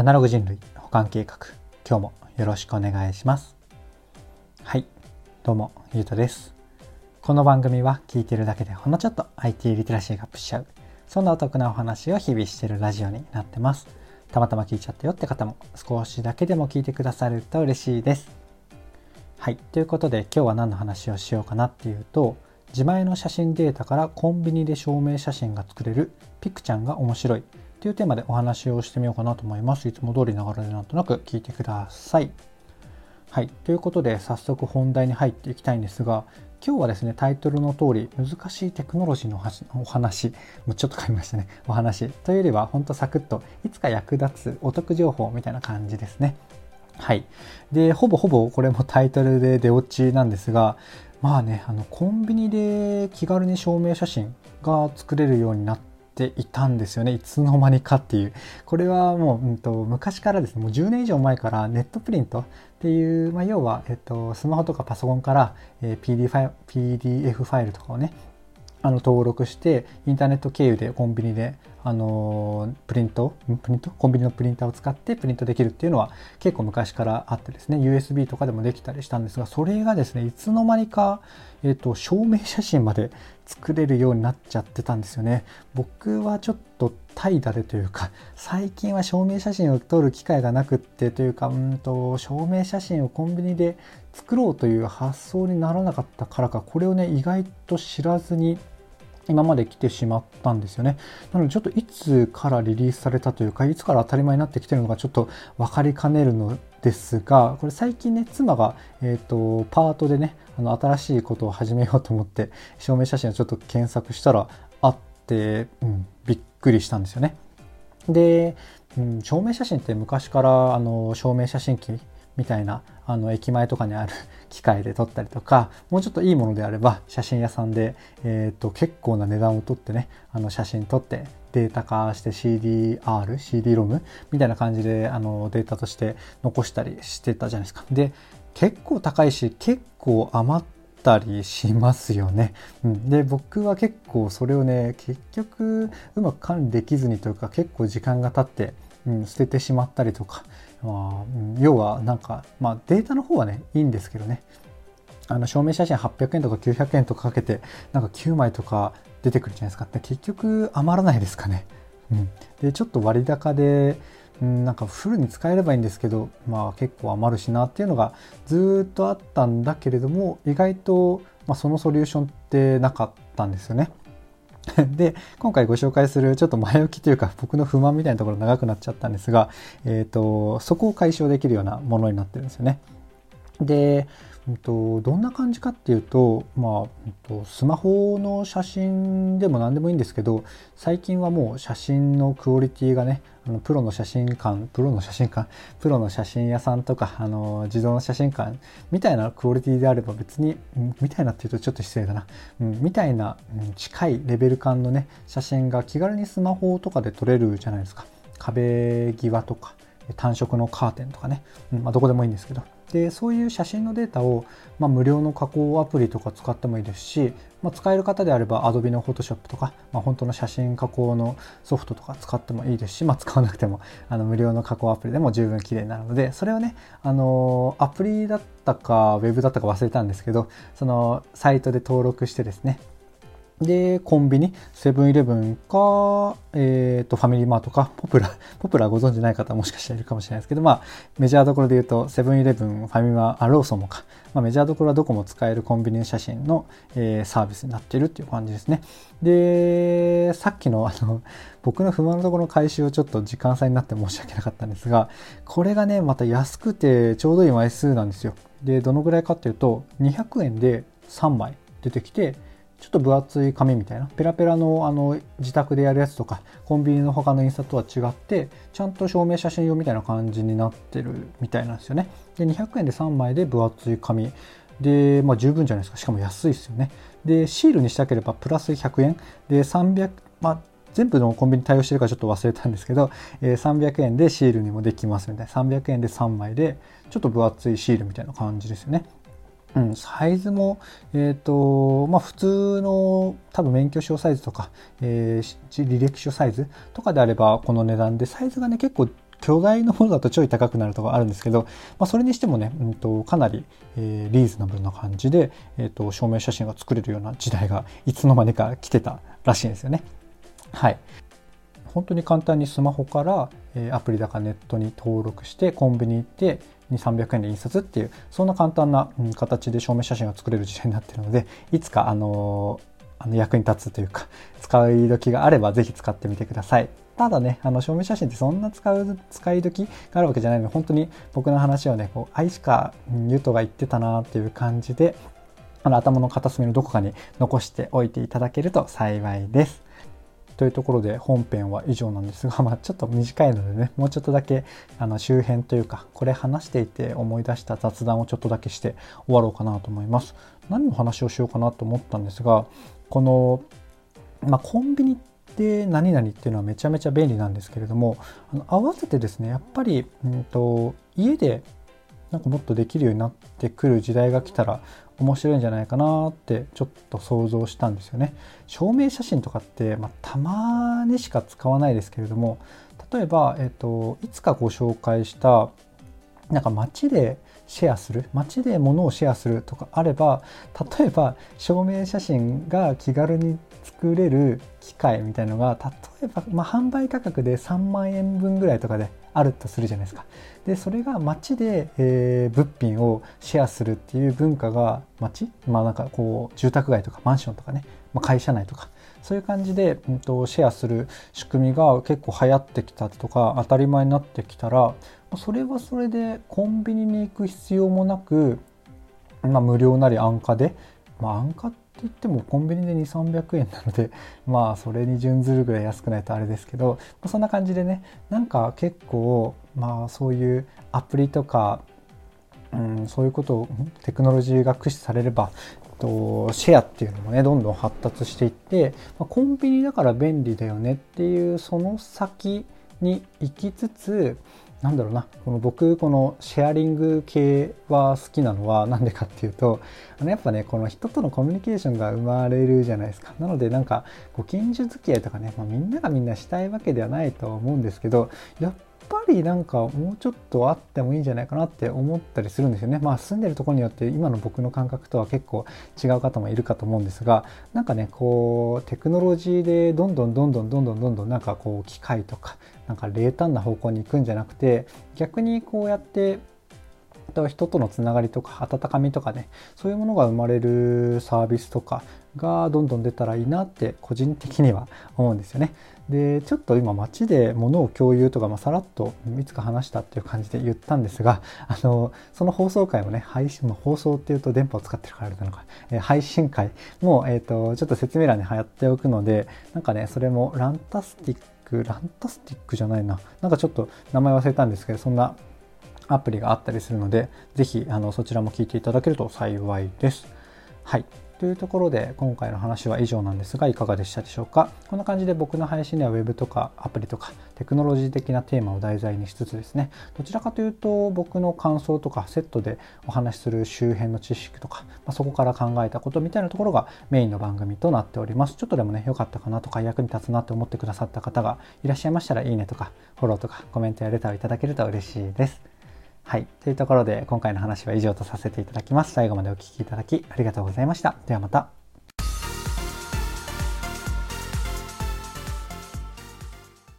アナログ人類保管計画今日もよろしくお願いします。はいどうもゆうとです。この番組は聞いてるだけでほんのちょっと IT リテラシーがアップしちゃうそんなお得なお話を日々してるラジオになってます。たまたま聞いちゃったよって方も少しだけでも聞いてくださると嬉しいです。はいということで今日は何の話をしようかなっていうと自前の写真データからコンビニで証明写真が作れるピクちゃんが面白い。というテーマでお話をしてみようかなと思います。いつも通りながらでなんとなく聞いてください。はい。ということで早速本題に入っていきたいんですが、今日はですね、タイトルの通り、難しいテクノロジーのお話、もうちょっと変えましたね、お話というよりは、ほんとサクッと、いつか役立つお得情報みたいな感じですね。はい。で、ほぼほぼこれもタイトルで出落ちなんですが、まあね、あの、コンビニで気軽に証明写真が作れるようになっていたんですよね。いつの間にかっていう。これはもう、うんと、昔からですね、もう10年以上前からネットプリントっていう、まあ、要は、えっと、スマホとかパソコンから、えー、PDF ファイルとかをね、あの登録してインターネット経由でコンビニであのプリントプリント？コンビニのプリンターを使ってプリントできるっていうのは結構昔からあってですね USB とかでもできたりしたんですがそれがですねいつの間にか、えーと、証明写真まで作れるようになっちゃってたんですよね。僕はちょっと怠惰でというか最近は証明写真を撮る機会がなくってというかうんと証明写真をコンビニで作ろうという発想にならなかったからかこれをね意外と知らずに今まで来てしまったんですよね。なのでちょっといつからリリースされたというか、いつから当たり前になってきてるのかちょっと分かりかねるのですが、これ最近ね、妻が、えっ、ー、と、パートでね、あの、新しいことを始めようと思って、証明写真をちょっと検索したら、あって、うん、びっくりしたんですよね。で、うん、証明写真って昔から、あの、証明写真機みたいなあの駅前とかにある 機械で撮ったりとかもうちょっといいものであれば写真屋さんで、えーと、結構な値段を取ってねあの写真撮ってデータ化して CDR、CD ロムみたいな感じであのデータとして残したりしてたじゃないですか。で結構高いし結構余ったりしますよね。うん、で僕は結構それをね結局うまく管理できずにというか結構時間が経って、うん、捨ててしまったりとかまあ、要はなんか、まあ、データの方はねいいんですけどねあの証明写真800円とか900円とかかけてなんか9枚とか出てくるじゃないですかって結局余らないですかね。うん、でちょっと割高で、うん、なんかフルに使えればいいんですけど、まあ、結構余るしなっていうのがずっとあったんだけれども意外と、まあ、そのソリューションってなかったんですよね。で、今回ご紹介するちょっと前置きというか僕の不満みたいなところ長くなっちゃったんですが、えっ、ー、と、そこを解消できるようなものになってるんですよね。で、どんな感じかっていうと、まあ、スマホの写真でも何でもいいんですけど最近はもう写真のクオリティがねあのプロの写真館プロの写真館プロの写真屋さんとかあの自動の写真館みたいなクオリティであれば別にみたいなっていうとちょっと失礼だな、うん、みたいな、うん、近いレベル感のね写真が気軽にスマホとかで撮れるじゃないですか。壁際とか単色のカーテンとかね、うんまあ、どこでもいいんですけど。でそういう写真のデータを、まあ、無料の加工アプリとか使ってもいいですし、まあ、使える方であれば Adobe の Photoshop とか、まあ、本当の写真加工のソフトとか使ってもいいですし、まあ、使わなくてもあの無料の加工アプリでも十分綺麗になるのでそれをねあのアプリだったか Web だったか忘れたんですけどそのサイトで登録してですねで、コンビニ、セブンイレブンか、えっ、ー、と、ファミリーマートか、ポプラ、ポプラご存知ない方もしかしたらいるかもしれないですけど、まあ、メジャーどころで言うと、セブンイレブン、ファミマ、あ、ローソンもか、まあ、メジャーどころはどこも使えるコンビニ写真の、えー、サービスになっているっていう感じですね。で、さっきの、あの、僕の不満のところの回収をちょっと時間差になって申し訳なかったんですが、これがね、また安くてちょうどいい枚数なんですよ。で、どのぐらいかっていうと、200円で3枚出てきて、ちょっと分厚い紙みたいな？ペラペラのあの自宅でやるやつとかコンビニの他の印刷とは違ってちゃんと証明写真用みたいな感じになってるみたいなんですよね。で200円で3枚で分厚い紙。で、まあ、十分じゃないですか。しかも安いですよね。でシールにしたければプラス100円で300まあ全部のコンビニ対応してるかちょっと忘れたんですけど、えー、300円でシールにもできますみたいな。300円で3枚でちょっと分厚いシールみたいな感じですよね。うん、サイズも、えっ、ー、と、まあ普通の多分免許証サイズとか、えー、履歴書サイズとかであればこの値段で、サイズがね結構巨大なものだとちょい高くなるとかあるんですけど、まあ、それにしてもね、うんと、かなり、えー、リーズナブルな感じで、えーと、証明写真が作れるような時代がいつの間にか来てたらしいんですよね。はい。本当に簡単にスマホから、えー、アプリだかネットに登録してコンビニ行って2300円で印刷っていうそんな簡単な、うん、形で証明写真が作れる時代になっているのでいつかあのあの役に立つというか、使い時があればぜひ使ってみてください。ただね、あの、証明写真ってそんな使う、使い時があるわけじゃないので、本当に僕の話をね、こう、愛しかゆとが言ってたなっていう感じで、あの、頭の片隅のどこかに残しておいていただけると幸いです。というところで本編は以上なんですが、まあ、ちょっと短いのでねもうちょっとだけあの周辺というかこれ話していて思い出した雑談をちょっとだけして終わろうかなと思います。何の話をしようかなと思ったんですがこの、まあ、コンビニって何々っていうのはめちゃめちゃ便利なんですけれどもあの合わせてですねやっぱり、うんと、家でなんかもっとできるようになってくる時代が来たら面白いんじゃないかなってちょっと想像したんですよね。証明写真とかって、まあ、たまにしか使わないですけれども例えば、えっと、いつかご紹介したなんか街でシェアする街で物をシェアするとかあれば例えば証明写真が気軽に作れる機械みたいのが例えば、まあ、販売価格で3万円分ぐらいとかであるとするじゃないですか。でそれが街で、えー、物品をシェアするっていう文化が街まあなんかこう住宅街とかマンションとかね、まあ、会社内とかそういう感じで、うんと、シェアする仕組みが結構流行ってきたとか当たり前になってきたらそれはそれでコンビニに行く必要もなく、まあ、無料なり安価で、まあ、安価って言ってもコンビニで2300円なので まあそれに準ずるぐらい安くないとあれですけど、まあ、そんな感じでねなんか結構まあそういうアプリとかうん、そういうことをテクノロジーが駆使されればとシェアっていうのもねどんどん発達していって、ま、コンビニだから便利だよねっていうその先に行きつつなんだろうなこの僕このシェアリング系は好きなのは 何でかっていうとあのやっぱねこの人とのコミュニケーションが生まれるじゃないですか。なのでなんかご近所付き合いとかね、まあ、みんながみんなしたいわけではないと思うんですけどやっぱりなんかもうちょっとあってもいいんじゃないかなって思ったりするんですよね。まあ住んでるところによって今の僕の感覚とは結構違う方もいるかと思うんですがなんかねこうテクノロジーでどんどんどんどんどんどんどんどんなんかこう機械とかなんか冷淡な方向に行くんじゃなくて逆にこうやって人とのつながりとか温かみとかねそういうものが生まれるサービスとかがどんどん出たらいいなって個人的には思うんですよね。でちょっと今街で物を共有とか、まあ、さらっといつか話したっていう感じで言ったんですがあのその放送回もね配信、まあ、放送っていうと電波を使ってるからあれなのか、え、配信会も、えーと、ちょっと説明欄に貼っておくのでなんかねそれもランタスティックランタスティックじゃないななんかちょっと名前忘れたんですけどそんなアプリがあったりするので是非そちらも聞いていただけると幸いです。はい。というところで今回の話は以上なんですがいかがでしたでしょうか？こんな感じで僕の配信では Web とかアプリとかテクノロジー的なテーマを題材にしつつですねどちらかというと僕の感想とかセットでお話しする周辺の知識とか、まあ、そこから考えたことみたいなところがメインの番組となっております。ちょっとでもね良かったかなとか役に立つなって思ってくださった方がいらっしゃいましたらいいねとかフォローとかコメントやレターをいただけると嬉しいです。はい。というところで今回の話は以上とさせていただきます。最後までお聴きいただきありがとうございました。ではまた。